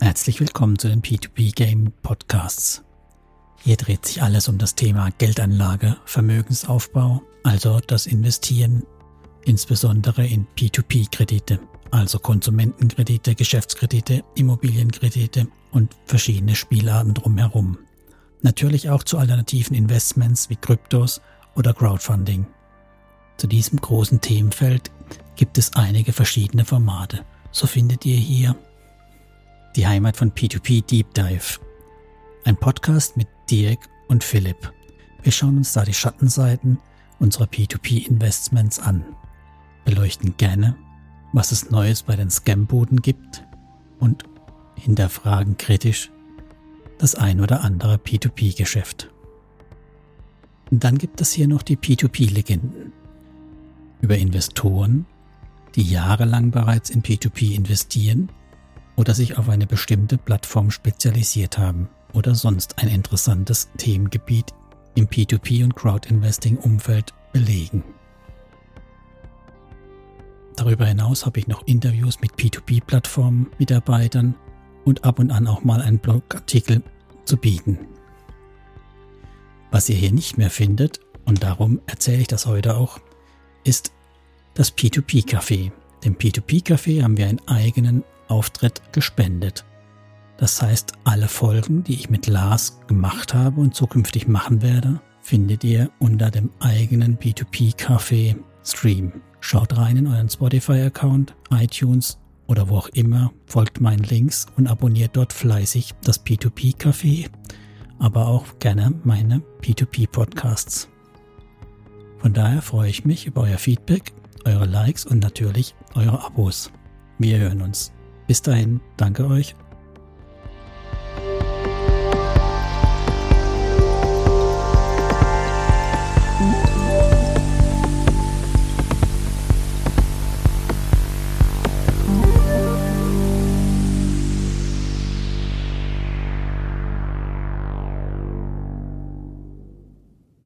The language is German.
Herzlich willkommen zu den P2P Game Podcasts. Hier dreht sich alles um das Thema Geldanlage, Vermögensaufbau, also das Investieren, insbesondere in P2P-Kredite, also Konsumentenkredite, Geschäftskredite, Immobilienkredite und verschiedene Spielarten drumherum. Natürlich auch zu alternativen Investments wie Kryptos oder Crowdfunding. Zu diesem großen Themenfeld gibt es einige verschiedene Formate. So findet ihr hier die Heimat von P2P Deep Dive. Ein Podcast mit Dirk und Philipp. Wir schauen uns da die Schattenseiten unserer P2P-Investments an, beleuchten gerne, was es Neues bei den Scam-Buden gibt und hinterfragen kritisch das ein oder andere P2P-Geschäft. Dann gibt es hier noch die P2P-Legenden. Über Investoren, die jahrelang bereits in P2P investieren oder sich auf eine bestimmte Plattform spezialisiert haben oder sonst ein interessantes Themengebiet im P2P und Crowdinvesting-Umfeld belegen. Darüber hinaus habe ich noch Interviews mit P2P-Plattformen-Mitarbeitern und ab und an auch mal einen Blogartikel zu bieten. Was ihr hier nicht mehr findet, und darum erzähle ich das heute auch, ist das P2P-Café. Dem P2P-Café haben wir einen eigenen Auftritt gespendet. Das heißt, alle Folgen, die ich mit Lars gemacht habe und zukünftig machen werde, findet ihr unter dem eigenen B2P Café Stream. Schaut rein in euren Spotify-Account, iTunes oder wo auch immer, folgt meinen Links und abonniert dort fleißig das P2P Café, aber auch gerne meine P2P Podcasts. Von daher freue ich mich über euer Feedback, eure Likes und natürlich eure Abos. Wir hören uns. Bis dahin, danke euch